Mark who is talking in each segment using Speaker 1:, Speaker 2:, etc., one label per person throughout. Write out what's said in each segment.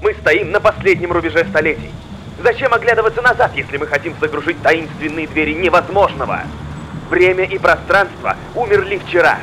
Speaker 1: Мы стоим на последнем рубеже столетий. Зачем оглядываться назад, если мы хотим загружить таинственные двери невозможного? Время и пространство умерли вчера.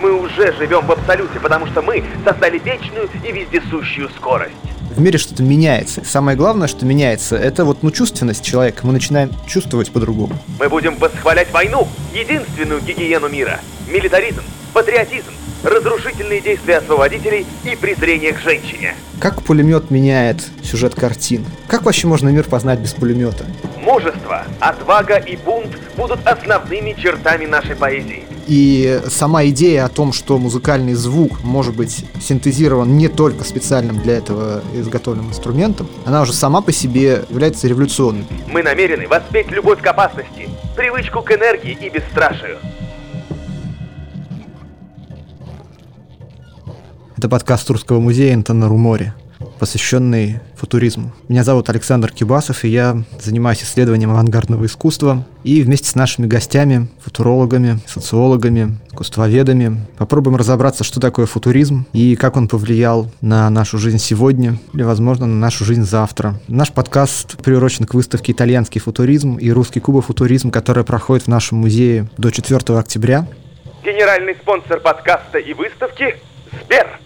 Speaker 1: Мы уже живем в абсолюте, потому что мы создали вечную и вездесущую скорость.
Speaker 2: В мире что-то меняется. Самое главное, что меняется, это вот ну, чувственность человека. Мы начинаем чувствовать по-другому.
Speaker 1: Мы будем восхвалять войну, единственную гигиену мира. Милитаризм, патриотизм, разрушительные действия освободителей и презрение к женщине.
Speaker 2: Как пулемет меняет сюжет картин? Как вообще можно мир познать без пулемета?
Speaker 1: Мужество, отвага и бунт будут основными чертами нашей поэзии.
Speaker 2: И сама идея о том, что музыкальный звук может быть синтезирован не только специальным для этого изготовленным инструментом, она уже сама по себе является революционной.
Speaker 1: Мы намерены воспеть любовь к опасности, привычку к энергии и бесстрашию.
Speaker 2: Это подкаст Русского музея Антона Румори, посвященный футуризму. Меня зовут Александр Кибасов, и я занимаюсь исследованием авангардного искусства. И вместе с нашими гостями, футурологами, социологами, искусствоведами, попробуем разобраться, что такое футуризм и как он повлиял на нашу жизнь сегодня или, возможно, на нашу жизнь завтра. Наш подкаст приурочен к выставке «Итальянский футуризм» и «Русский кубофутуризм», которая проходит в нашем музее до 4 октября.
Speaker 1: Генеральный спонсор подкаста и выставки – Сбер.